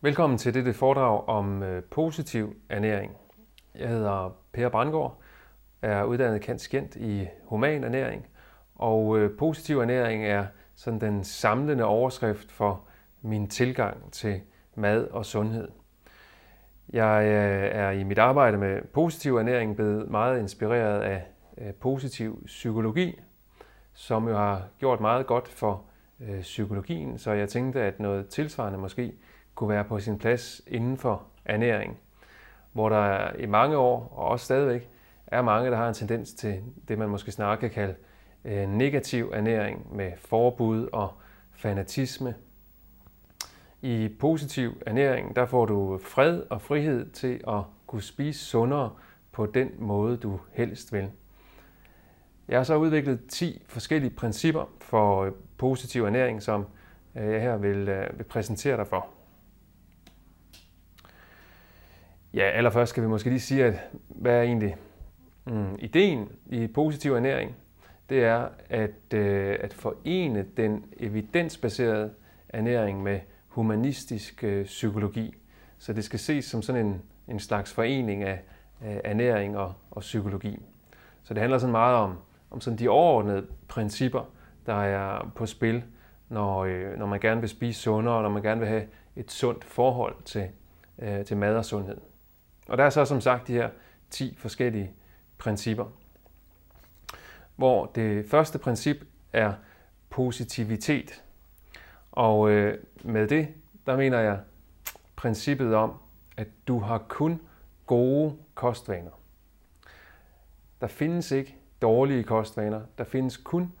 Velkommen til dette foredrag om øh, positiv ernæring. Jeg hedder Per Brandgaard, er uddannet kanskent i human ernæring, og øh, positiv ernæring er sådan den samlende overskrift for min tilgang til mad og sundhed. Jeg øh, er i mit arbejde med positiv ernæring blevet meget inspireret af positiv psykologi, som jo har gjort meget godt for psykologien, så jeg tænkte, at noget tilsvarende måske kunne være på sin plads inden for ernæring, hvor der i mange år, og også stadigvæk, er mange, der har en tendens til det, man måske snarere kan kalde øh, negativ ernæring med forbud og fanatisme. I positiv ernæring, der får du fred og frihed til at kunne spise sundere på den måde, du helst vil. Jeg har så udviklet 10 forskellige principper for øh, positiv ernæring, som øh, jeg her vil, øh, vil præsentere dig for. Ja, allerførst skal vi måske lige sige, at hvad er egentlig mm, ideen i positiv ernæring? Det er at, øh, at forene den evidensbaserede ernæring med humanistisk øh, psykologi. Så det skal ses som sådan en, en slags forening af, øh, ernæring og, og psykologi. Så det handler sådan meget om, om sådan de overordnede principper, der er på spil, når, øh, når man gerne vil spise sundere, og når man gerne vil have et sundt forhold til, øh, til mad og sundhed. Og der er så som sagt de her 10 forskellige principper. Hvor det første princip er positivitet. Og øh, med det, der mener jeg princippet om, at du har kun gode kostvaner. Der findes ikke dårlige kostvaner. Der findes kun